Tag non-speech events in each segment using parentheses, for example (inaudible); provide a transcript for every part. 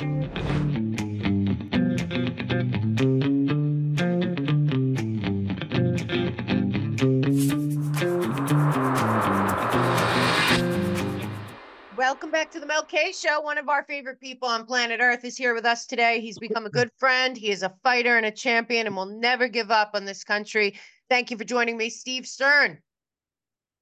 Welcome back to the Mel K Show. One of our favorite people on planet Earth is here with us today. He's become a good friend. He is a fighter and a champion and will never give up on this country. Thank you for joining me, Steve Stern.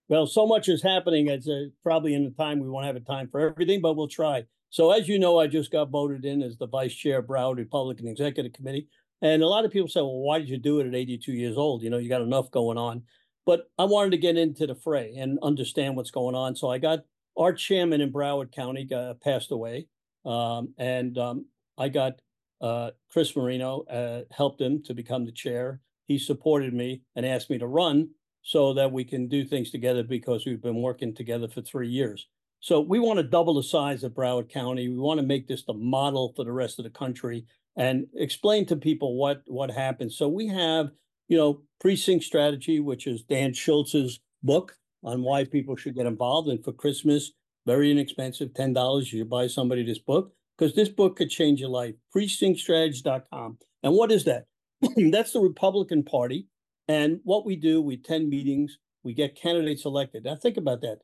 Well, so much is happening. It's uh, probably in the time we won't have a time for everything, but we'll try. So, as you know, I just got voted in as the vice chair of Broward Republican Executive Committee. And a lot of people say, well, why did you do it at 82 years old? You know, you got enough going on. But I wanted to get into the fray and understand what's going on. So I got our chairman in Broward County got, passed away. Um, and um, I got uh, Chris Marino, uh, helped him to become the chair. He supported me and asked me to run so that we can do things together because we've been working together for three years. So we want to double the size of Broward County. We want to make this the model for the rest of the country and explain to people what what happens. So we have, you know, precinct strategy, which is Dan Schultz's book on why people should get involved. And for Christmas, very inexpensive, ten dollars. You buy somebody this book because this book could change your life. Precinctstrategy.com. And what is that? (clears throat) That's the Republican Party. And what we do, we attend meetings, we get candidates elected. Now think about that.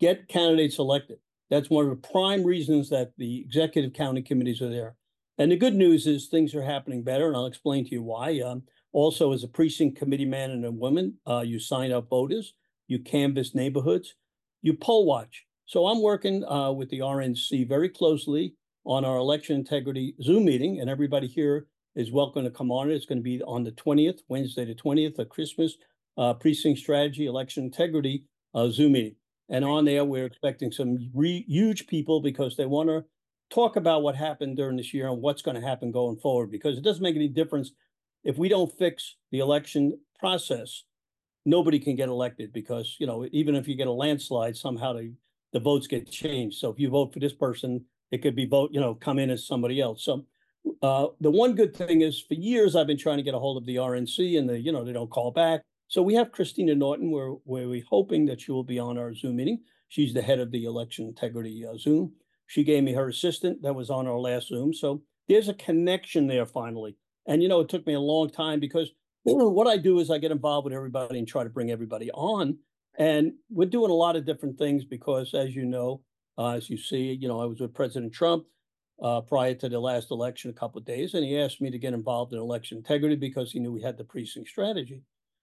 Get candidates elected. That's one of the prime reasons that the executive county committees are there. And the good news is things are happening better, and I'll explain to you why. Um, also, as a precinct committee man and a woman, uh, you sign up voters, you canvass neighborhoods, you poll watch. So I'm working uh, with the RNC very closely on our election integrity Zoom meeting, and everybody here is welcome to come on it. It's going to be on the 20th, Wednesday the 20th of Christmas, uh, precinct strategy, election integrity uh, Zoom meeting. And on there, we're expecting some re- huge people because they want to talk about what happened during this year and what's going to happen going forward. Because it doesn't make any difference if we don't fix the election process. Nobody can get elected because you know even if you get a landslide, somehow the the votes get changed. So if you vote for this person, it could be vote you know come in as somebody else. So uh, the one good thing is for years I've been trying to get a hold of the RNC and the you know they don't call back. So we have Christina Norton where where we're hoping that she will be on our Zoom meeting. She's the head of the election integrity uh, Zoom. She gave me her assistant that was on our last Zoom. So there's a connection there finally. And you know it took me a long time because you (clears throat) know, what I do is I get involved with everybody and try to bring everybody on. And we're doing a lot of different things because, as you know, uh, as you see, you know, I was with President Trump uh, prior to the last election a couple of days, and he asked me to get involved in election integrity because he knew we had the precinct strategy.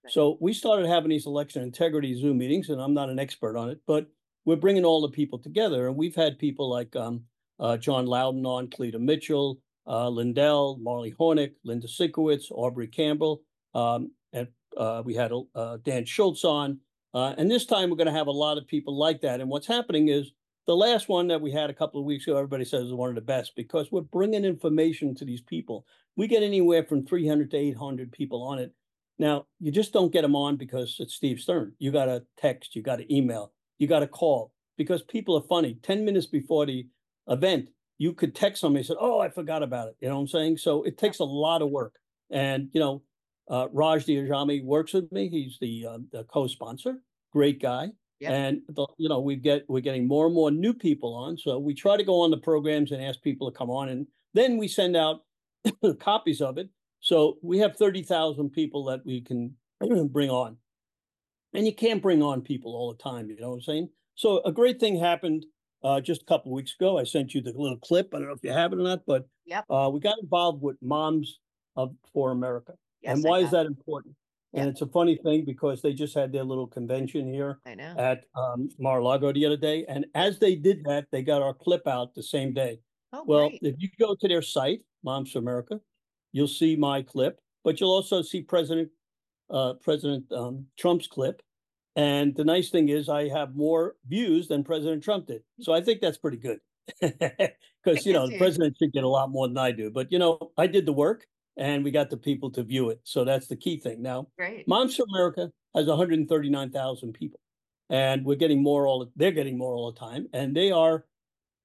So we started having these election integrity Zoom meetings, and I'm not an expert on it, but we're bringing all the people together. And we've had people like um, uh, John Loudon on, Cleta Mitchell, uh, Lindell, Marly Hornik, Linda Sikowitz, Aubrey Campbell, um, and uh, we had uh, Dan Schultz on. Uh, and this time we're going to have a lot of people like that. And what's happening is the last one that we had a couple of weeks ago, everybody says is one of the best because we're bringing information to these people. We get anywhere from 300 to 800 people on it. Now, you just don't get them on because it's Steve Stern. You got to text, you got to email, you got to call because people are funny. 10 minutes before the event, you could text somebody and say, Oh, I forgot about it. You know what I'm saying? So it takes a lot of work. And, you know, uh, Raj Diajami works with me. He's the, uh, the co-sponsor, great guy. And the, you know we get we're getting more and more new people on, so we try to go on the programs and ask people to come on, and then we send out (coughs) copies of it. So we have thirty thousand people that we can (clears throat) bring on, and you can't bring on people all the time. You know what I'm saying? So a great thing happened uh, just a couple weeks ago. I sent you the little clip. I don't know if you have it or not, but yep. uh, we got involved with Moms of for America. Yes, and why is that important? And it's a funny thing because they just had their little convention here I know. at um, Mar-a-Lago the other day. And as they did that, they got our clip out the same day. Oh, well, great. if you go to their site, Moms for America, you'll see my clip, but you'll also see President uh, President um, Trump's clip. And the nice thing is, I have more views than President Trump did. So I think that's pretty good (laughs) because, you know, the president should get a lot more than I do. But, you know, I did the work and we got the people to view it. So that's the key thing. Now, Great. Moms for America has 139,000 people, and we're getting more all. They're getting more all the time, and they are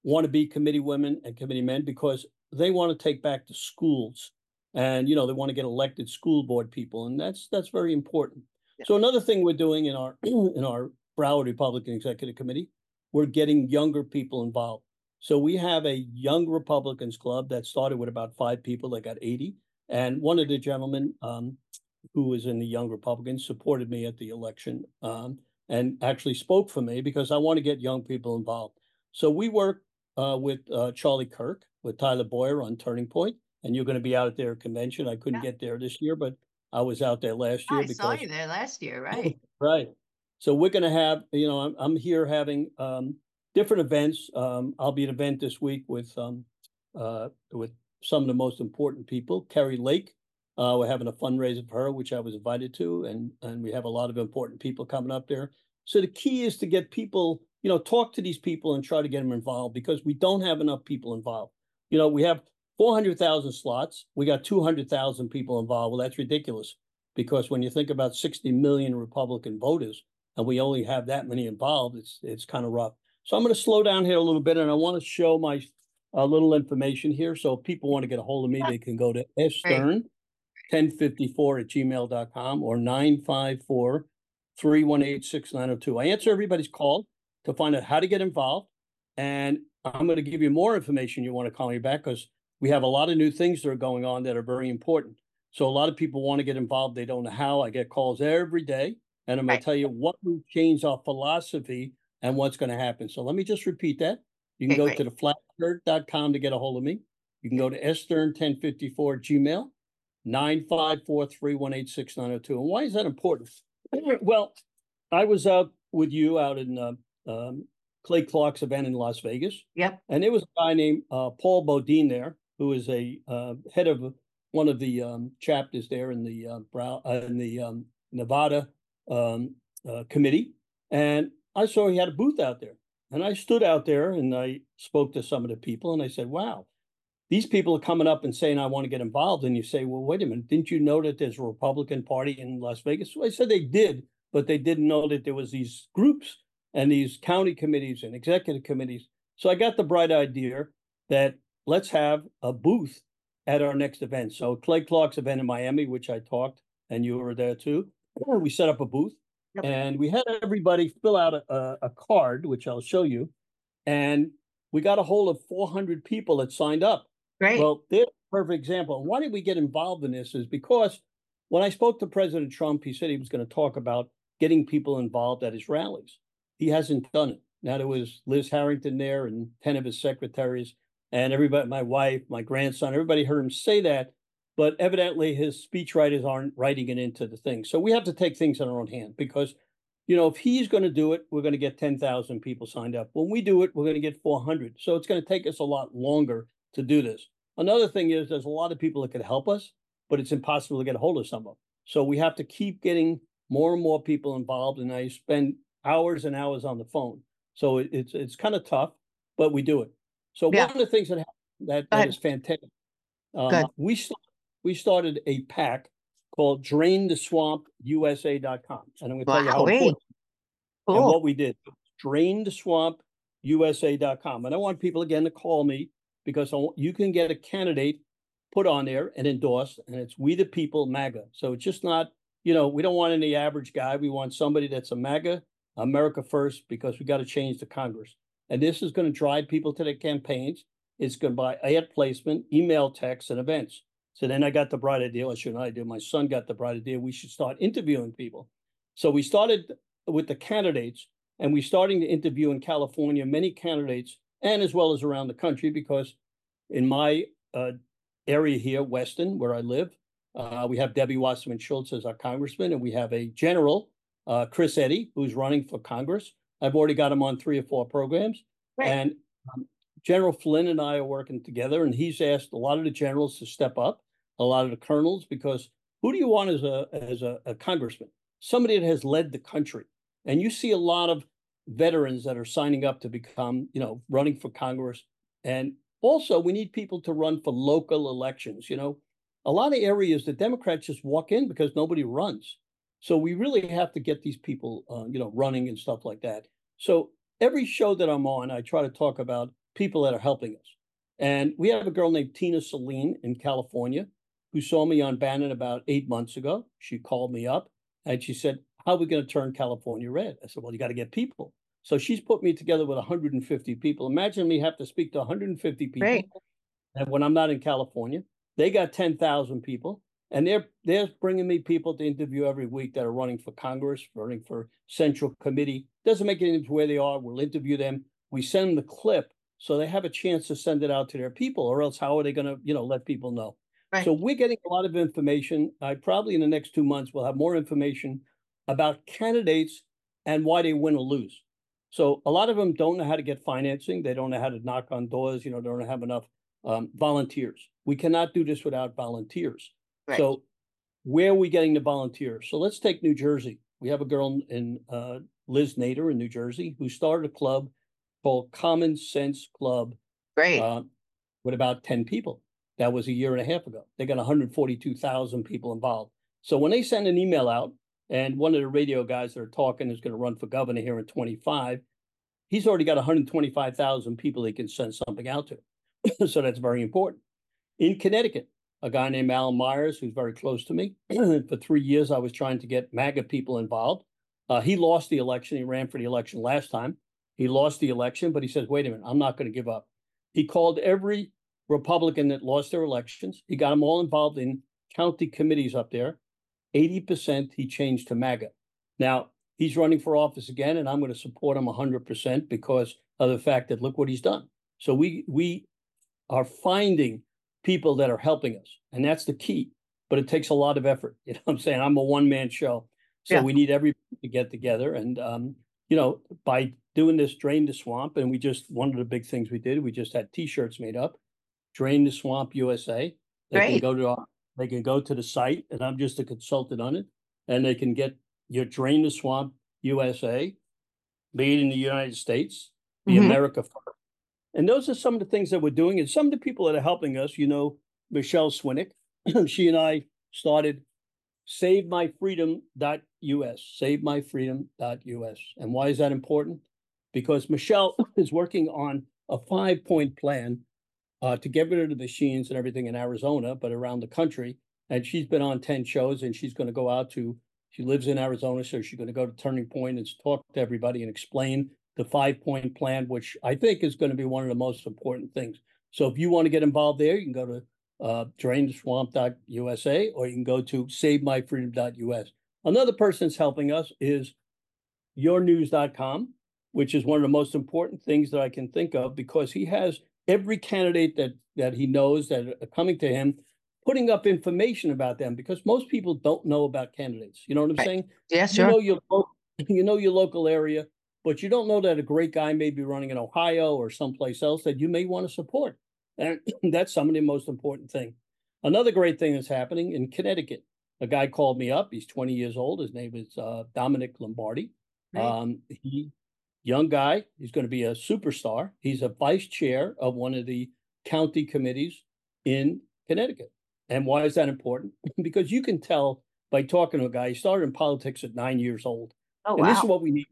want to be committee women and committee men because they want to take back the schools, and you know they want to get elected school board people, and that's that's very important. Yeah. So another thing we're doing in our (clears throat) in our Broward Republican Executive Committee, we're getting younger people involved. So we have a Young Republicans Club that started with about five people that got eighty. And one of the gentlemen, um, who was in the Young Republicans, supported me at the election, um, and actually spoke for me because I want to get young people involved. So we work, uh, with, uh, Charlie Kirk, with Tyler Boyer on Turning Point, and you're gonna be out at their convention. I couldn't Yeah. get there this year, but I was out there last year I saw because you there last year, (laughs) right? Right. So we're gonna have, you know, I'm, I'm here having, um, different events. Um, I'll be at an event this week with, um, uh, with some of the most important people. Kari Lake, uh, we're having a fundraiser for her, which I was invited to, and, and we have a lot of important people coming up there. So the key is to get people, you know, talk to these people and try to get them involved because we don't have enough people involved. You know, we have four hundred thousand slots. We got two hundred thousand people involved. Well, that's ridiculous. Because when you think about sixty million Republican voters and we only have that many involved, it's, it's kind of rough. So I'm going to slow down here a little bit and I want to show my, uh, little information here. So if people want to get a hold of me, they can go to S Stern, ten fifty-four at gmail.com or nine five four three one eight six nine oh two. I answer everybody's call to find out how to get involved. And I'm going to give you more information you want to call me back because we have a lot of new things that are going on that are very important. So a lot of people want to get involved. They don't know how. I get calls every day and I'm going to tell you what we've changed our philosophy and what's going to happen. So let me just repeat that. You can Okay, go to the flagshirt.com to get a hold of me. You can go to Estern ten fifty-four Gmail, nine five four three one eight six nine oh two. And why is that important? (clears throat) Well, I was out with you out in, uh, um, Clay Clark's event in Las Vegas. Yep, And there was a guy named uh Paul Bodine there, who is a uh head of one of the um chapters there in the uh Brown, uh, in the um Nevada um uh committee. And I saw he had a booth out there. And I stood out there and I spoke to some of the people and I said, wow, these people are coming up and saying, I want to get involved. And you say, well, wait a minute, didn't you know that there's a Republican Party in Las Vegas? So I said they did, but they didn't know that there was these groups and these county committees and executive committees. So I got the bright idea that let's have a booth at our next event. So Clay Clark's event in Miami, which I talked, and you were there too. We set up a booth Yep. and we had everybody fill out a, a, card, which I'll show you. And we got a hold of four hundred people that signed up. great. Well, there's a perfect example. Why did we get involved in this is because when I spoke to President Trump, he said he was going to talk about getting people involved at his rallies. He hasn't done it. Now there was Liz Harrington there and ten of his secretaries and everybody, my wife, my grandson, everybody heard him say that. But evidently his speechwriters aren't writing it into the thing. So we have to take things in our own hand because, you know, if he's going to do it, we're going to get ten thousand people signed up. When we do it, we're going to get four hundred. So it's going to take us a lot longer to do this. Another thing is there's a lot of people that could help us, but it's impossible to get a hold of some of them. So we have to keep getting more and more people involved and I spend hours and hours on the phone. So it's, it's kind of tough, but we do it. So Yeah. one of the things that, that, that is fantastic. Um, we, st- we started a PAC called draintheswampusa.com. And I'm gonna tell you how important and what we did, drain the swamp USA.com. And I want people again to call me because you can get a candidate put on there and endorsed, and it's We the People MAGA. So it's just not, you know, we don't want any average guy. We want somebody that's a MAGA, America first, because we got to change the Congress. And this is going to drive people to the campaigns. It's going to buy ad placement, email text, and events. So then I got the bright idea, or shouldn't I do? My son got the bright idea. We should start interviewing people. So we started with the candidates and we're starting to interview in California, many candidates and as well as around the country, because in my uh, area here, Weston, where I live, uh, we have Debbie Wasserman Schultz as our congressman, and we have a general, uh, Chris Eddy, who's running for Congress. I've already got him on three or four programs. Great. And um, General Flynn and I are working together, and he's asked a lot of the generals to step up, a lot of the colonels, because who do you want as a as a, a congressman? Somebody that has led the country. And you see a lot of veterans that are signing up to become, you know, running for Congress. And also, we need people to run for local elections. You know, a lot of areas the Democrats just walk in because nobody runs. So we really have to get these people, uh, you know, running and stuff like that. So every show that I'm on, I try to talk about people that are helping us. And we have a girl named Tina Celine in California who saw me on Bannon about eight months ago. She called me up and she said, How are we going to turn California red? I said, Well, you got to get people. So she's put me together with 150 people. Imagine me have to speak to 150 people. Great. And when I'm not in California, they got 10,000 people and they're they're bringing me people to interview every week that are running for Congress, running for Central Committee. Doesn't make any difference where they are. We'll interview them. We send them the clip so they have a chance to send it out to their people, or else how are they going to, you know, let people know? Right. So we're getting a lot of information. I probably in the next two months we'll have more information about candidates and why they win or lose. So a lot of them don't know how to get financing. They don't know how to knock on doors. You know, they don't have enough um, volunteers. We cannot do this without volunteers. Right. So where are we getting the volunteers? So let's take New Jersey. We have a girl in uh, Liz Nader in New Jersey who started a club called Common Sense Club Great. uh, with about 10 people. That was a year and a half ago. They got 142,000 people involved. So when they send an email out, and one of the radio guys that are talking is going to run for governor here in 25, he's already got 125,000 people he can send something out to. (clears throat) so that's very important. In Connecticut, a guy named Alan Myers, who's very close to me, (clears throat) for three years, I was trying to get MAGA people involved. Uh, he lost the election. He ran for the election last time. He lost the election, but he says, wait a minute, I'm not going to give up. He called every Republican that lost their elections. He got them all involved in county committees up there. 80% he changed to MAGA. Now, he's running for office again, and I'm going to support him 100% because of the fact that look what he's done. So we we are finding people that are helping us, and that's the key. But it takes a lot of effort. (laughs) You know what I'm saying? I'm a one man show. So Yeah. we need everybody to get together. And, um, you know, by doing this Drain the Swamp, and we just, one of the big things we did, we just had t shirts made up Drain the Swamp USA. They can go to our, they can go to the site, and I'm just a consultant on it, and they can get your Drain the Swamp USA, made in the United States, the Mhm. America first. And those are some of the things that we're doing, and some of the people that are helping us, you know, Michelle Swinick, (clears throat) she and I started savemyfreedom.us, savemyfreedom.us. And why is that important? Because Michelle (laughs) is working on a five-point plan uh, to get rid of the machines and everything in Arizona, but around the country. And she's been on ten shows, and she's going to go out to. She lives in Arizona, so she's going to go to Turning Point and talk to everybody and explain the five-point plan, which I think is going to be one of the most important things. So if you want to get involved there, you can go to uh, draintheswamp.usa or you can go to savemyfreedom.us. Another person that's helping us is yournews.com, which is one of the most important things that I can think of because he has every candidate that that he knows that are coming to him putting up information about them because most people don't know about candidates. You know what I'm saying? Yeah, You know your (laughs) you know your local area, but you don't know that a great guy may be running in Ohio or someplace else that you may want to support. And (clears throat) that's some of the most important thing. Another great thing that's happening in Connecticut. A guy called me up. He's 20 years old. His name is uh, Dominic Lombardi. Great. Um, he young guy. He's going to be a superstar. He's a vice chair of one of the county committees in Connecticut. And why is that important? (clears throat) because you can tell by talking to a guy. He started in politics at nine years old. Oh, And this is what we need.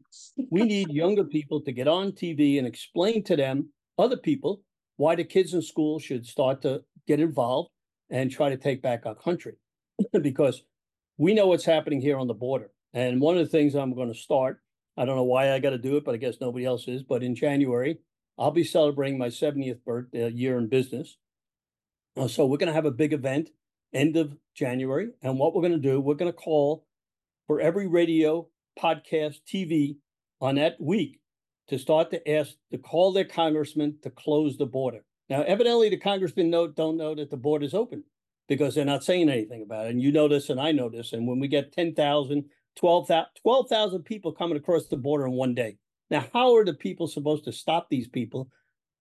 We need younger people to get on TV and explain to them, other people, why the kids in school should start to get involved and try to take back our country. (laughs) because we know what's happening here on the border. And one of the things I'm going to start, I don't know why I got to do it, but I guess nobody else is. But in January, I'll be celebrating my 70th birthday year in business. Uh, so we're going to have a big event end of January. And what we're going to do, we're going to call for every radio, podcast, TV on that week to start to ask to call their congressman to close the border. Now, evidently, the congressmen know, don't know that the border is open because they're not saying anything about it. And you know this, and I know this. And when we get 10,000, 12,000 12,000 people coming across the border in one day. Now, how are the people supposed to stop these people?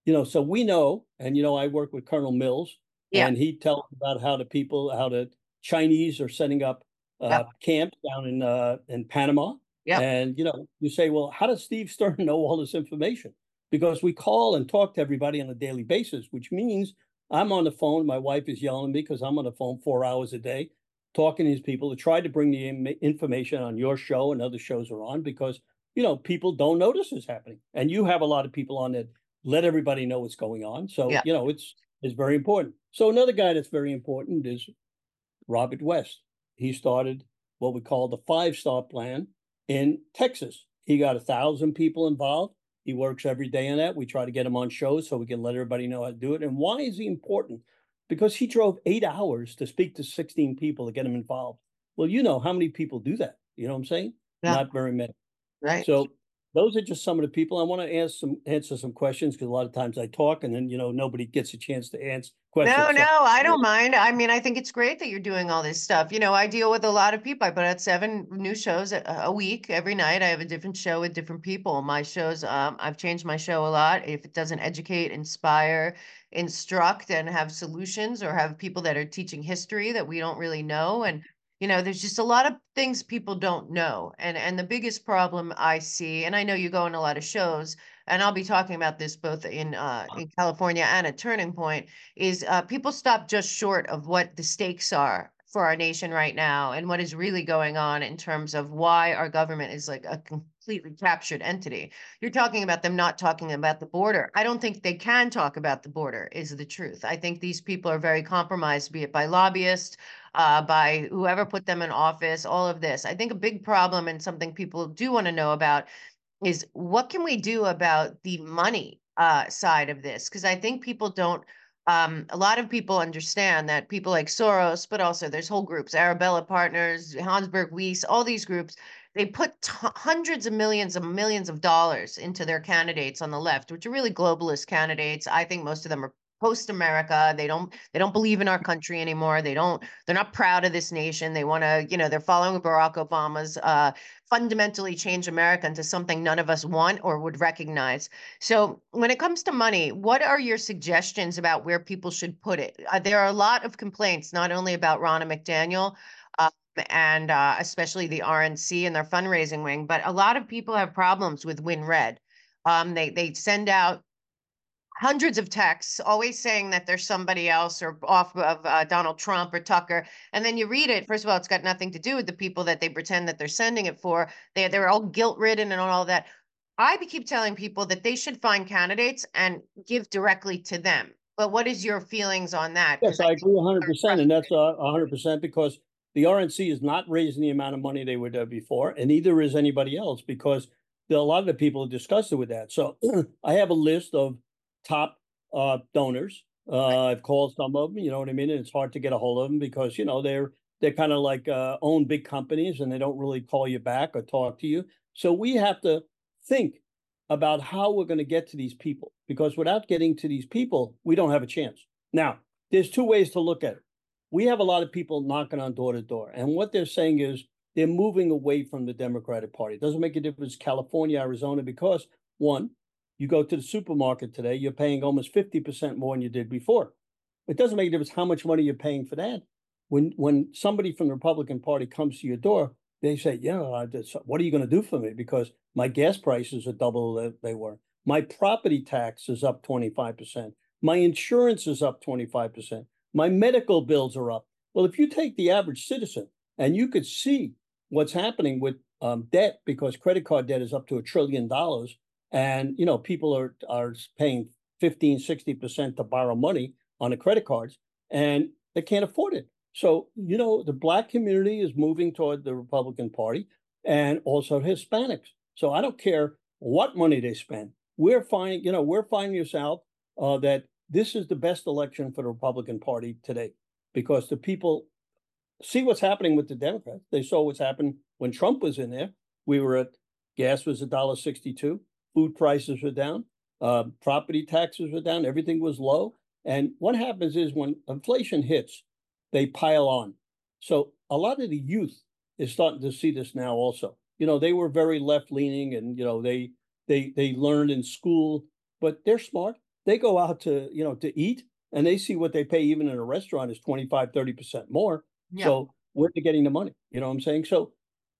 You know, so we know, and you know, I work with Colonel Mills, Yeah. and he tells about how the people, how the Chinese are setting up uh, Yeah. camps down in uh, in Panama. Yeah. And you know, you say, well, how does Steve (laughs) Stern know all this information? Because we call and talk to everybody on a daily basis, which means I'm on the phone. My wife is yelling at me because I'm on the phone four hours a day, talking to these people to try to bring the information on your show and other shows are on because you know people don't notice this is happening, and you have a lot of people on that let everybody know what's going on. So Yeah. you know, it's it's very important. So another guy that's very important is Robert West. He started what we call the five star plan in Texas. He got a thousand people involved. He works every day on that. We try to get him on shows so we can let everybody know how to do it. And why is he important? Because he drove eight hours to speak to 16 people to get him involved. Well, you know how many people do that. You know what I'm saying? Yeah. Not very many. Right. So those are just some of the people. I want to ask some answer some questions because a lot of times I talk and then you know nobody gets a chance to answer questions. No, So- no, I don't mind. I mean, I think it's great that you're doing all this stuff. You know, I deal with a lot of people. I put out seven new shows a, a week every night. I have a different show with different people. My shows, um, I've changed my show a lot. If it doesn't educate, inspire, instruct, and have solutions, or have people that are teaching history that we don't really know, and you know, there's just a lot of things people don't know. And and the biggest problem I see, and I know you go on a lot of shows, and I'll be talking about this both in uh, in California and at Turning Point is uh, people stop just short of what the stakes are for our nation right now and what is really going on in terms of why our government is like a completely captured entity. You're talking about them not talking about the border. I don't think they can talk about the border, is the truth. I think these people are very compromised, be it by lobbyists, uh, by whoever put them in office, all of this. I think a big problem and something people do want to know about is what can we do about the money uh, side of this? Because I think people don't. Um, a lot of people understand that people like Soros, but also there's whole groups, Arabella Partners, Hansjörg Wyss, all these groups, they put hundreds of millions of millions of dollars into their candidates on the left, which are really globalist candidates. I think most of them are post America. They don't they don't believe in our country anymore. They don't they're not proud of this nation. They want to, you know, they're following Barack Obama's uh fundamentally change America into something none of us want or would recognize. So, when it comes to money, what are your suggestions about where people should put it? Uh, there are a lot of complaints, not only about Ronna McDaniel, and uh, especially the RNC and their fundraising wing, but a lot of people have problems with WinRed. Um, they they send out hundreds of texts, always saying that there's somebody else or off of uh, Donald Trump or Tucker, and then you read it. First of all, it's got nothing to do with the people that they pretend that they're sending it for. They they're all guilt ridden and all that. I keep telling people that they should find candidates and give directly to them. But what is your feelings on that? Yes, I think agree 100%. and that's hundred percent because the RNC is not raising the amount of money they were there before, and neither is anybody else because the, a lot of the people discussed it with that. So (clears throat) I have a list of top uh donors. Uh, I've called some of them, you know what I mean? And it's hard to get a hold of them because, you know, they're they're kind of like uh own big companies and they don't really call you back or talk to you. So we have to think about how we're going to get to these people because without getting to these people, we don't have a chance. Now, there's two ways to look at it. We have a lot of people knocking on door to door, and what they're saying is they're moving away from the Democratic Party. It doesn't make a difference, California, Arizona, because one, you go to the supermarket today, you're paying almost 50% more than you did before. It doesn't make a difference how much money you're paying for that. When when somebody from the Republican Party comes to your door, they say, "Yeah, what are you going to do for me? Because my gas prices are double that they were. My property tax is up 25%. My insurance is up 25%. My medical bills are up." Well, if you take the average citizen and you could see what's happening with um, debt because credit card debt is up to a trillion dollars and you know people are are paying 15 60% to borrow money on the credit cards and they can't afford it. So you know the black community is moving toward the republican party and also hispanics. So i don't care what money they spend. We're finding you know we're finding out uh, that this is the best election for the republican party today because the people see what's happening with the democrats they saw what's happened when trump was in there we were at gas was a dollar 62 food prices were down, uh, property taxes were down, everything was low. And what happens is when inflation hits, they pile on. So a lot of the youth is starting to see this now also. You know, they were very left leaning and you know, they they they learned in school, but they're smart. They go out to, you know, to eat and they see what they pay even in a restaurant is 25, 30% more. Yeah. So where are they getting the money? You know what I'm saying? So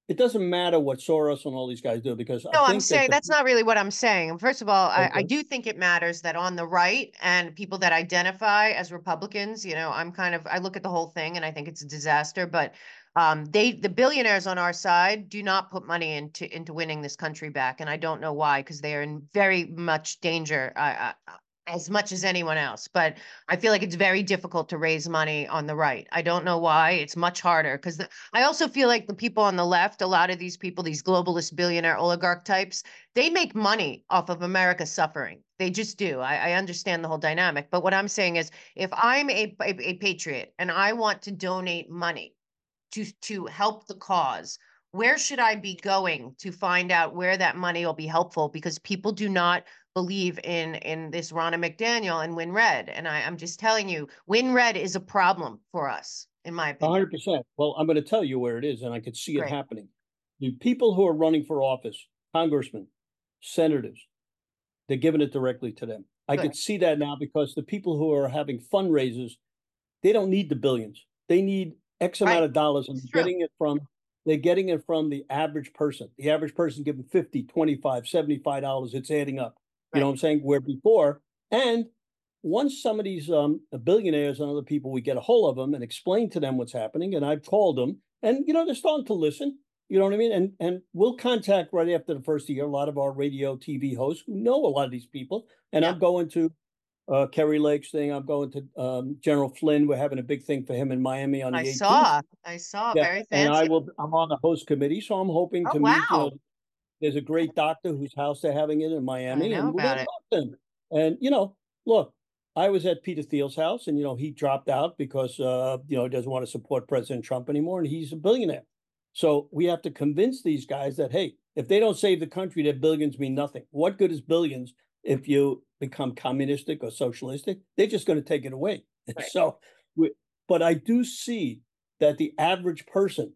it doesn't matter what Soros and all these guys do because No, I I'm think that saying the- that's not really what I'm saying. First of all, I, I do think it matters that on the right and people that identify as Republicans, you know, I'm kind of I look at the whole thing and I think it's a disaster. But um, they the billionaires on our side do not put money into into winning this country back, and I don't know why because they are in very much danger. I, I as much as anyone else, but I feel like it's very difficult to raise money on the right. I don't know why. It's much harder because I also feel like the people on the left, a lot of these people, these globalist billionaire oligarch types, they make money off of America suffering. They just do. I, I understand the whole dynamic. But what I'm saying is if I'm a, a, a patriot and I want to donate money to to help the cause, where should I be going to find out where that money will be helpful? Because people do not believe in in this Ronna McDaniel and Win Red. And I, I'm just telling you, Win Red is a problem for us, in my opinion. hundred percent. Well, I'm going to tell you where it is, and I could see Great. it happening. The people who are running for office, congressmen, senators, they're giving it directly to them. I Good. could see that now because the people who are having fundraisers, they don't need the billions. They need X amount Right. of dollars and they're getting it from they're getting it from the average person. The average person giving 50, 25, 75 dollars. It's adding up. You know what I'm saying? Where before, and once some of these um billionaires and other people, we get a hold of them and explain to them what's happening, and I've called them, and you know they're starting to listen. You know what I mean? And and we'll contact right after the first year a lot of our radio, TV hosts who know a lot of these people, and Yeah. I'm going to uh Kari Lake's thing. I'm going to um General Flynn. We're having a big thing for him in Miami on the I 18th. saw, I saw, Yeah, very and I will. I'm on the host committee, so I'm hoping Oh, to meet. You know, there's a great doctor whose house they're having it in Miami, and we're about talk. And you know, look, I was at Peter Thiel's house, and you know, he dropped out because uh, you know, he doesn't want to support President Trump anymore, and he's a billionaire. So we have to convince these guys that hey, if they don't save the country, their billions mean nothing. What good is billions if you become communistic or socialistic? They're just going to take it away. (laughs) Right. So, we, but I do see that the average person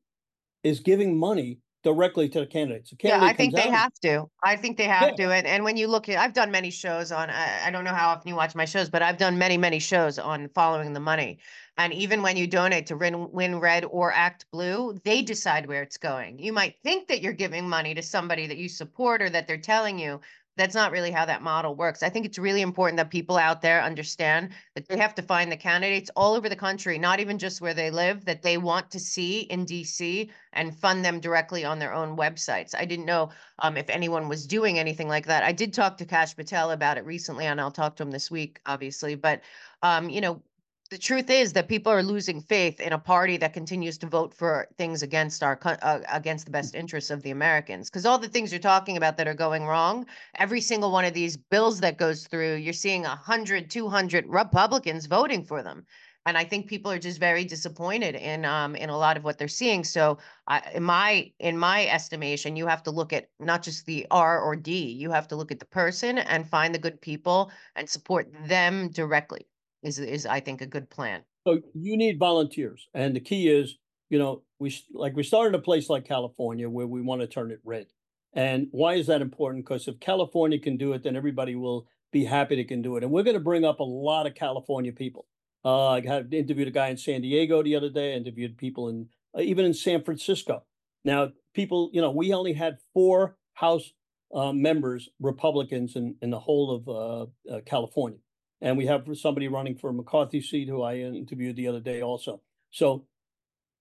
is giving money directly to the candidates. The Yeah, I think they out, have to. I think they have Yeah. to. And and when you look at, I've done many shows on. I, I don't know how often you watch my shows, but I've done many many shows on following the money. And even when you donate to Win, Win Red or Act Blue, they decide where it's going. You might think that you're giving money to somebody that you support or that they're telling you. That's not really how that model works. I think it's really important that people out there understand that they have to find the candidates all over the country, not even just where they live, that they want to see in DC and fund them directly on their own websites. I didn't know um, if anyone was doing anything like that. I did talk to Kash Patel about it recently, and I'll talk to him this week, obviously. But um, you know, the truth is that people are losing faith in a party that continues to vote for things against our uh, against the best interests of the Americans. Because all the things you're talking about that are going wrong, every single one of these bills that goes through, you're seeing 100, 200 Republicans voting for them. And I think people are just very disappointed in um, in a lot of what they're seeing. So I, in my in my estimation, you have to look at not just the R or D. You have to look at the person and find the good people and support them directly. Is is I think a good plan. So you need volunteers, and the key is, you know, we like we started a place like California where we want to turn it red. And why is that important? Because if California can do it, then everybody will be happy they can do it. And we're going to bring up a lot of California people. Uh, I had interviewed a guy in San Diego the other day. I interviewed people in uh, even in San Francisco. Now, people, you know, we only had four House uh, members, Republicans, in in the whole of uh, uh, California and we have somebody running for McCarthy seat who I interviewed the other day also. So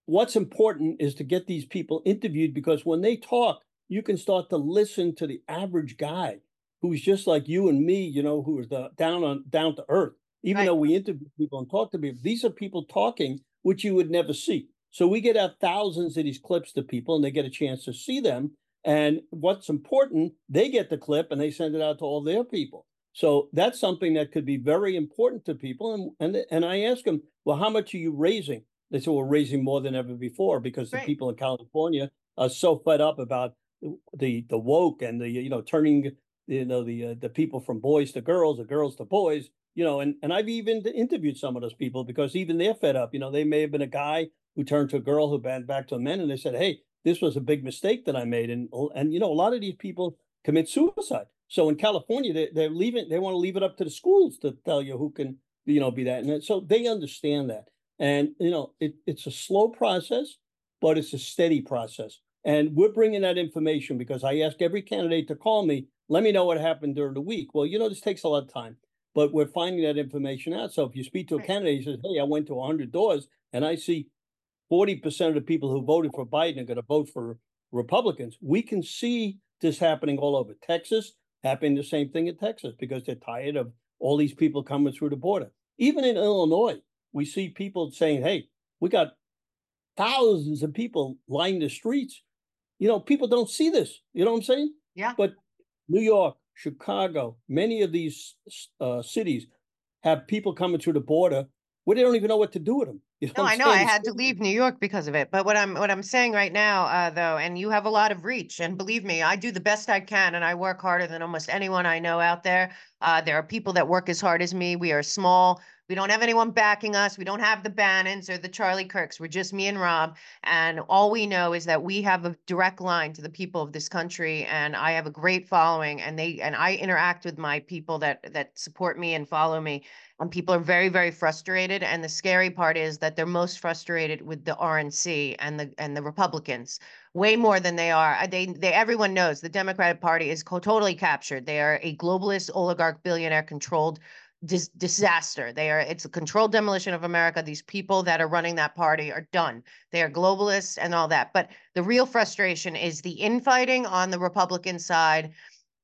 what's important is to get these people interviewed because when they talk, you can start to listen to the average guy who's just like you and me, you know, who is the down on down to earth. Even Right. though we interview people and talk to people, these are people talking which you would never see. So we get out thousands of these clips to people and they get a chance to see them. And what's important, they get the clip and they send it out to all their people. So that's something that could be very important to people. And and and I ask them, well, how much are you raising? They say we're raising more than ever before because the people in California are so fed up about the the woke and the you know turning you know the uh, the people from boys to girls, the girls to boys. You know, and and I've even interviewed some of those people because even they're fed up. You know, they may have been a guy who turned to a girl who banned back to a man, and they said, "Hey, this was a big mistake that I made." And and you know, a lot of these people commit suicide. So in California, they, they're leaving. They want to leave it up to the schools to tell you who can, you know, be that. And so they understand that. And you know, it, it's a slow process, but it's a steady process. And we're bringing that information because I ask every candidate to call me. Let me know what happened during the week. Well, you know, this takes a lot of time, but we're finding that information out. So if you speak to a candidate, he says, "Hey, I went to 100 doors and I see 40% of the people who voted for Biden are going to vote for Republicans. We can see this happening all over Texas, happening the same thing in Texas because they're tired of all these people coming through the border. Even in Illinois, we see people saying, hey, we got thousands of people lining the streets. You know, people don't see this. You know what I'm saying? Yeah. But New York, Chicago, many of these uh, cities have people coming through the border where they don't even know what to do with them. You No, I know. I had to leave New York because of it. But what I'm what I'm saying right now, uh, though, and you have a lot of reach, and believe me, I do the best I can, and I work harder than almost anyone I know out there. Uh, there are people that work as hard as me. We are small. We don't have anyone backing us. We don't have the Bannons or the Charlie Kirks. We're just me and Rob. And all we know is that we have a direct line to the people of this country. And I have a great following and they and I interact with my people that that support me and follow me. And people are very, very frustrated. And the scary part is that they're most frustrated with the RNC and the and the Republicans way more than they are. They they everyone knows the Democratic Party is totally captured. They are a globalist oligarch billionaire controlled dis- disaster. They are it's a controlled demolition of America. These people that are running that party are done. They are globalists and all that. But the real frustration is the infighting on the Republican side,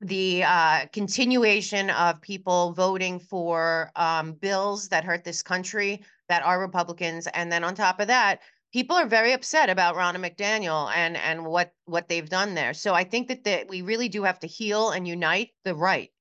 the uh, continuation of people voting for um, bills that hurt this country that are Republicans, and then on top of that, people are very upset about Ronna McDaniel and and what what they've done there. So I think that that we really do have to heal and unite the right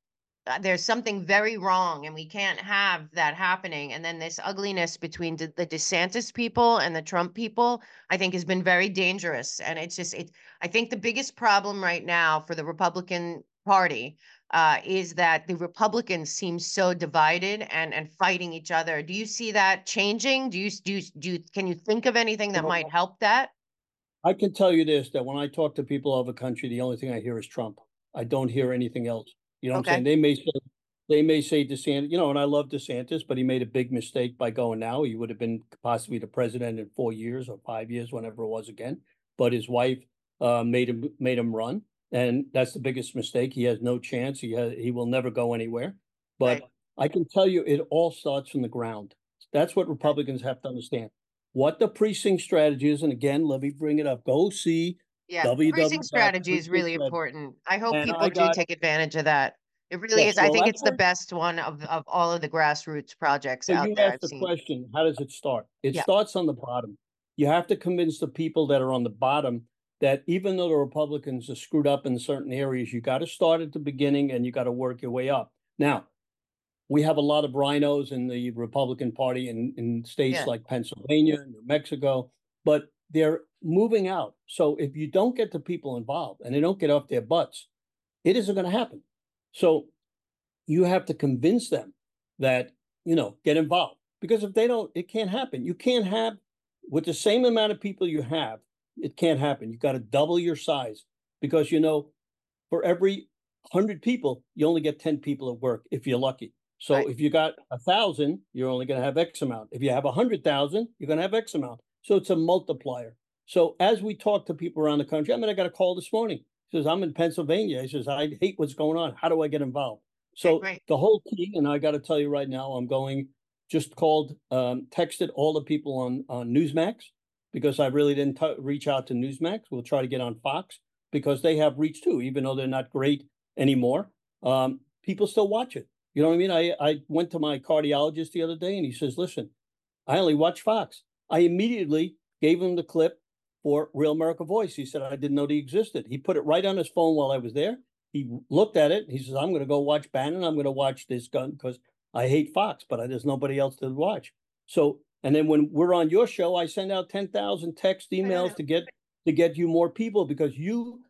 uh, there's something very wrong and we can't have that happening. And then this ugliness between the, the DeSantis people and the Trump people, I think has been very dangerous. And it's just, it, I think the biggest problem right now for the Republican Party uh, is that the Republicans seem so divided and, and fighting each other. Do you see that changing? Do you, do you, do you, can you think of anything that might (laughs) help that? I can tell you this, that when I talk to people of the country, the only thing I hear is Trump. I don't hear anything else. You know what Okay. I'm saying? They may say, they may say DeSantis, you know, and I love DeSantis, but he made a big mistake by going now. He would have been possibly the president in four years or five years, whenever it was again. But his wife uh made him made him run. And that's the biggest mistake. He has no chance. He has he will never go anywhere. But Right. I can tell you it all starts from the ground. That's what Republicans have to understand. What the precinct strategy is, and again, let me bring it up. Go see Yeah, www precinct strategy is really important. I hope And people I do take advantage of that. It really is. I think it's the best one of, of all of the grassroots projects So out you there asked I've the seen. question, how does it start? It Yeah. starts on the bottom. You have to convince the people that are on the bottom that even though the Republicans are screwed up in certain areas, you got to start at the beginning and you got to work your way up. Now, we have a lot of RINOs in the Republican Party in, in states Yeah. like Pennsylvania, New Mexico, but they're moving out. So if you don't get the people involved and they don't get off their butts, it isn't going to happen. So you have to convince them that, you know, get involved. Because if they don't, it can't happen. You can't have, with the same amount of people you have, it can't happen. You've got to double your size. Because, you know, for every hundred people, you only get ten people at work if you're lucky. So Right. if you got a thousand, you're only gonna have X amount. If you have a hundred thousand, you're gonna have X amount. So it's a multiplier. So as we talk to people around the country, I mean, I got a call this morning. He says, I'm in Pennsylvania. He says, I hate what's going on. How do I get involved? So the whole key, and I got to tell you right now, I'm going, just called, um, texted all the people on, on Newsmax because I really didn't tou- reach out to Newsmax. We'll try to get on Fox because they have reach too, even though they're not great anymore. Um, people still watch it. You know what I mean? I, I went to my cardiologist the other day and he says, listen, I only watch Fox. I immediately gave him the clip for Real America Voice. He said, I didn't know they existed. He put it right on his phone while I was there. He looked at it. He says, I'm going to go watch Bannon. I'm going to watch this gun because I hate Fox, but I- there's nobody else to watch. So, and then when we're on your show, I send out 10,000 text emails to get, to get you more people because you,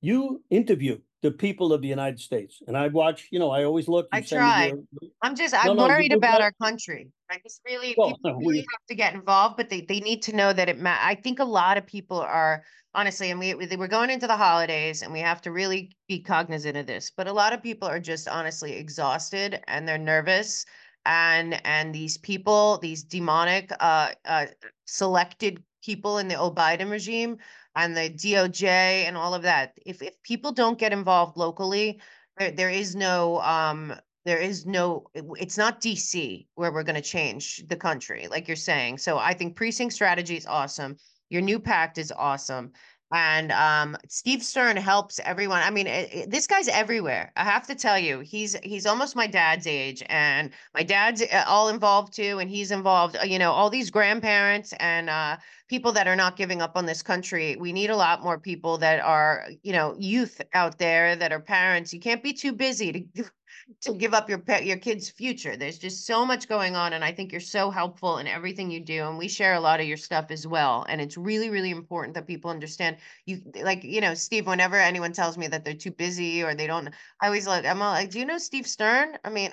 you interview the people of the United States. And I watch, you know, I always look. I you send me try. your- I'm just, No, I'm worried about our country. I just really, Well, people we- really have to get involved, but they, they need to know that it ma- I think a lot of people are honestly, and we, we- we're going into the holidays and we have to really be cognizant of this, but a lot of people are just honestly exhausted and they're nervous. And, and these people, these demonic, uh, uh, selected people in the Biden regime and the DOJ and all of that, if, if people don't get involved locally, there, there is no, um, there is no, it's not DC where we're going to change the country, like you're saying. So I think precinct strategy is awesome. Your new pact is awesome. And um, Steve Stern helps everyone. I mean, it, it, this guy's everywhere. I have to tell you, he's he's almost my dad's age, and my dad's uh, all involved too, and he's involved. Uh, you know, all these grandparents and uh, people that are not giving up on this country. We need a lot more people that are, you know, youth out there that are parents. You can't be too busy to (laughs) to give up your pet your kid's future. There's just so much going on and I think you're so helpful in everything you do and we share a lot of your stuff as well and it's really really important that people understand you like you know Steve whenever anyone tells me that they're too busy or they don't I always like I'm all like do you know Steve Stern? I mean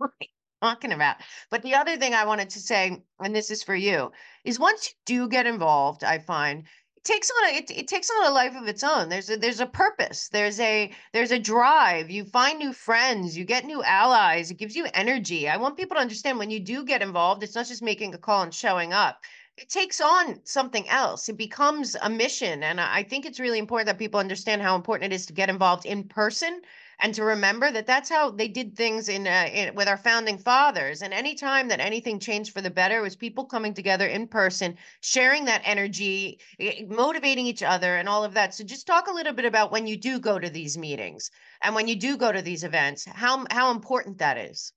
(laughs) talking about? But the other thing I wanted to say and this is for you is once you do get involved I find takes on a it, it takes on a life of its own. There's a there's a purpose. There's a there's a drive. You find new friends. You get new allies. It gives you energy. I want people to understand when you do get involved it's not just making a call and showing up it takes on something else it becomes a mission and i think it's really important that people understand how important it is to get involved in person and to remember that that's how they did things in, uh, in with our founding fathers and any time that anything changed for the better was people coming together in person sharing that energy motivating each other and all of that. So just talk a little bit about when you do go to these meetings and when you do go to these events how how important that is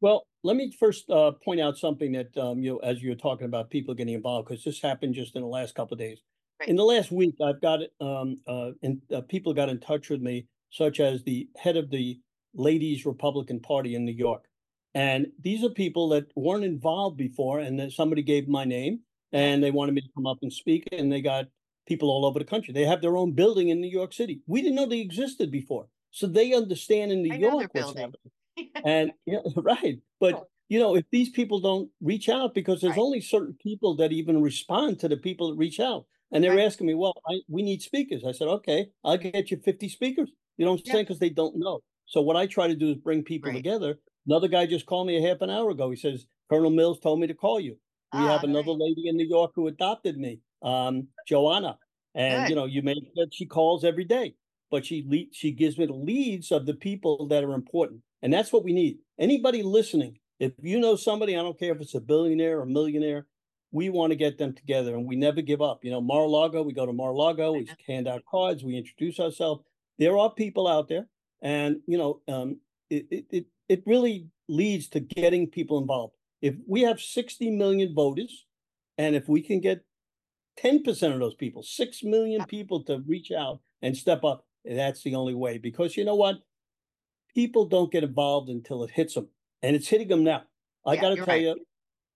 well let me first uh, point out something that um, you know as you're talking about people getting involved because this happened just in the last couple of days right. in the last week i've got um, uh, and uh, people got in touch with me such as the head of the Ladies Republican Party in New York. And these are people that weren't involved before, and then somebody gave my name and they wanted me to come up and speak, and they got people all over the country. They have their own building in New York City. We didn't know they existed before. So they understand in New York what's happening. (laughs) and yeah, (laughs) right. But you know, if these people don't reach out, because there's right. only certain people that even respond to the people that reach out. And they're right. asking me, well, I, we need speakers. I said, okay, I'll get you 50 speakers. You know what I'm yeah. saying? Because they don't know. So what I try to do is bring people right. together. Another guy just called me a half an hour ago. He says, Colonel Mills told me to call you. We ah, have another lady in New York who adopted me, um, Joanna. And Good. you know, you may that she calls every day, but she le- she gives me the leads of the people that are important. And that's what we need. Anybody listening, if you know somebody, I don't care if it's a billionaire or a millionaire, we want to get them together and we never give up. You know, Mar-a-Lago, we go to Mar-a-Lago, we hand out cards, we introduce ourselves there are people out there, and you know, um, it, it it really leads to getting people involved. If we have 60 million voters, and if we can get 10% of those people, 6 million people to reach out and step up, that's the only way. Because you know what? People don't get involved until it hits them. And it's hitting them now. I yeah, got to tell right. you,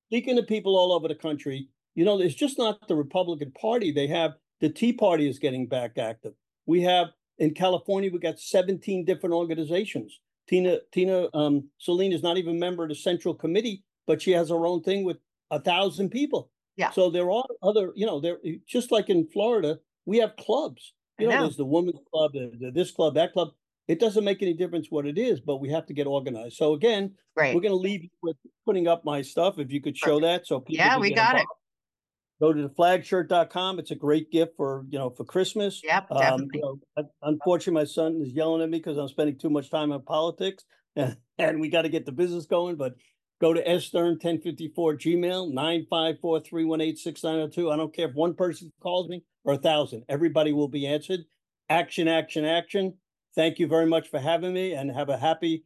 speaking to people all over the country, you know, it's just not the Republican Party. They have the Tea Party is getting back active. We have in California, we got 17 different organizations. Tina Tina um, Celine is not even a member of the Central Committee, but she has her own thing with a thousand people. Yeah. So there are other, you know, there just like in Florida, we have clubs. You know, know, there's the women's club, the, the, this club, that club. It doesn't make any difference what it is, but we have to get organized. So again, right. we're going to leave you with putting up my stuff. If you could show Perfect. that, so people yeah, we got involved. it go to the flagshirt.com. It's a great gift for, you know, for Christmas. Yep, um, definitely. You know, unfortunately, my son is yelling at me because I'm spending too much time on politics (laughs) and, we got to get the business going. But go to sstern1054 gmail 954-318-6902. I don't care if one person calls me or a thousand. Everybody will be answered. Action, action, action. Thank you very much for having me and have a happy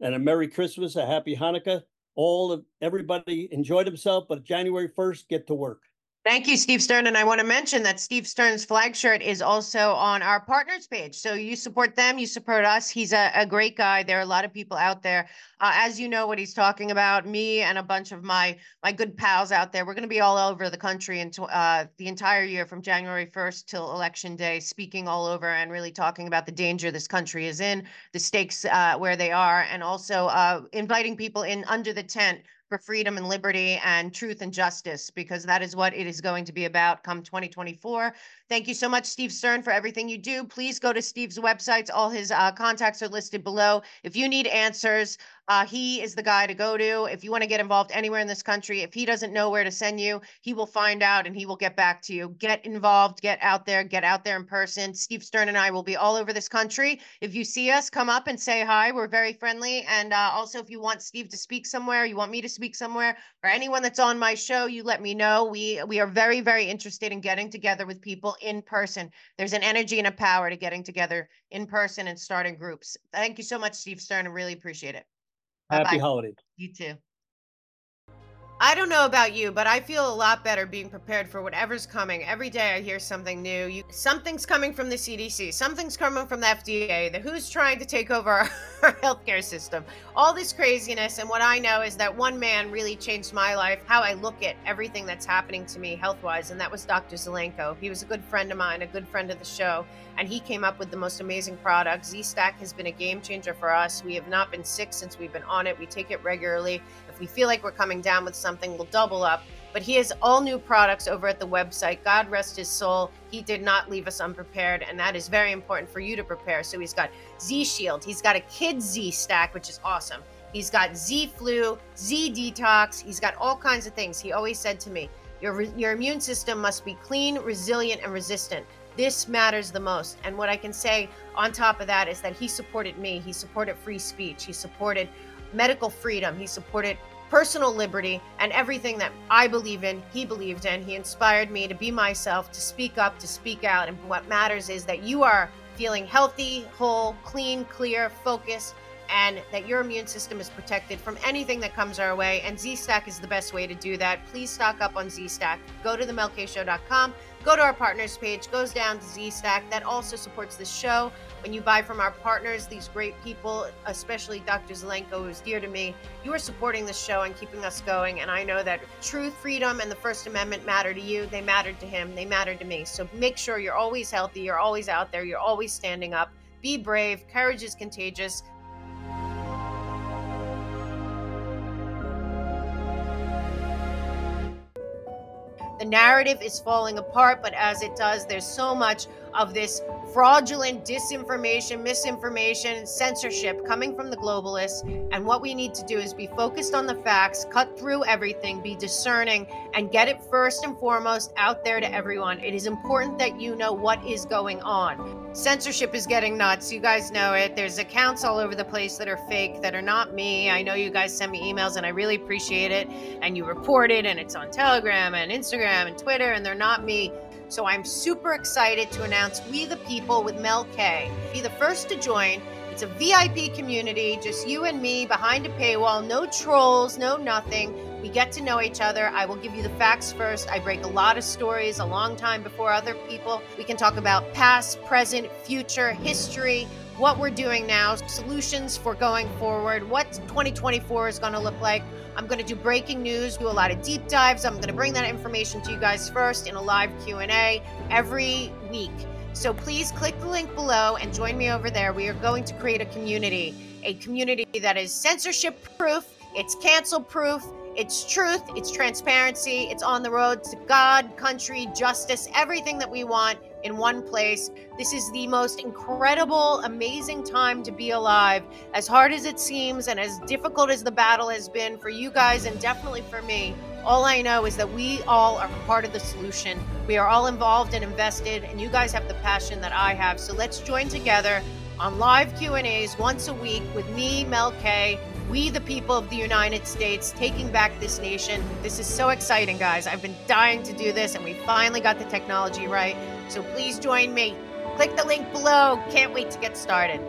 and a Merry Christmas, a happy Hanukkah. All of everybody enjoy themselves, but January 1st, get to work. Thank you, Steve Stern. And I want to mention that Steve Stern's flag shirt is also on our partners page. So you support them, you support us. He's a, a great guy. There are a lot of people out there. Uh, as you know what he's talking about, me and a bunch of my my good pals out there. We're going to be all over the country and uh, the entire year from January 1st till election day, speaking all over and really talking about the danger this country is in, the stakes uh, where they are, and also uh, inviting people in under the tent for freedom and liberty and truth and justice, because that is what it is going to be about come 2024. Thank you so much, Steve Stern, for everything you do. Please go to Steve's websites. All his uh, contacts are listed below. If you need answers, Uh, he is the guy to go to if you want to get involved anywhere in this country. If he doesn't know where to send you, he will find out and he will get back to you. Get involved, get out there, get out there in person. Steve Stern and I will be all over this country. If you see us, come up and say hi. We're very friendly. And uh, also, if you want Steve to speak somewhere, you want me to speak somewhere, or anyone that's on my show, you let me know. We we are very very interested in getting together with people in person. There's an energy and a power to getting together in person and starting groups. Thank you so much, Steve Stern. I really appreciate it. Happy Bye-bye. holidays. You too. I don't know about you, but I feel a lot better being prepared for whatever's coming. Every day I hear something new. You, something's coming from the CDC, something's coming from the FDA, the WHO's trying to take over our, (laughs) our healthcare system. All this craziness, and what I know is that one man really changed my life, how I look at everything that's happening to me health-wise, and that was Dr. Zelenko. He was a good friend of mine, a good friend of the show, and he came up with the most amazing product. Z-Stack has been a game changer for us. We have not been sick since we've been on it. We take it regularly. We feel like we're coming down with something, we'll double up. But he has all new products over at the website. God rest his soul. He did not leave us unprepared, and that is very important for you to prepare. So he's got Z Shield, he's got a kid Z stack, which is awesome. He's got Z Flu, Z Detox. He's got all kinds of things. He always said to me, your, your immune system must be clean, resilient, and resistant. This matters the most. And what I can say on top of that is that he supported me. He supported free speech. He supported medical freedom. He supported personal liberty and everything that I believe in, he believed in. He inspired me to be myself, to speak up, to speak out. And what matters is that you are feeling healthy, whole, clean, clear, focused, and that your immune system is protected from anything that comes our way. And Z Stack is the best way to do that. Please stock up on Z Stack. Go to themelkshow.com, go to our partners page, goes down to Z Stack. That also supports the show. When you buy from our partners, these great people, especially Dr. Zelenko, who's dear to me, you are supporting the show and keeping us going. And I know that truth, freedom, and the First Amendment matter to you. They mattered to him. They mattered to me. So make sure you're always healthy. You're always out there. You're always standing up. Be brave. Courage is contagious. The narrative is falling apart, but as it does, there's so much of this fraudulent disinformation, misinformation, censorship coming from the globalists. And what we need to do is be focused on the facts, cut through everything, be discerning, and get it first and foremost out there to everyone. It is important that you know what is going on. Censorship is getting nuts. You guys know it. There's accounts all over the place that are fake, that are not me. I know you guys send me emails and I really appreciate it. And you report it, and it's on Telegram and Instagram and Twitter, and they're not me. So I'm super excited to announce We the People with Mel K. Be the first to join. It's a VIP community, just you and me behind a paywall, no trolls, no nothing. We get to know each other. I will give you the facts first. I break a lot of stories a long time before other people. We can talk about past, present, future, history, what we're doing now, solutions for going forward, what 2024 is going to look like. I'm going to do breaking news, do a lot of deep dives. I'm going to bring that information to you guys first in a live Q&A every week. So please click the link below and join me over there. We are going to create a community, a community that is censorship proof, it's cancel proof, it's truth, it's transparency, it's on the road to God, country, justice, everything that we want in one place. This is the most incredible, amazing time to be alive. As hard as it seems and as difficult as the battle has been for you guys and definitely for me, all I know is that we all are part of the solution. We are all involved and invested and you guys have the passion that I have. So let's join together on live Q&As once a week with me, Mel K, we the people of the United States taking back this nation. This is so exciting, guys. I've been dying to do this and we finally got the technology right. So please join me. Click the link below. Can't wait to get started.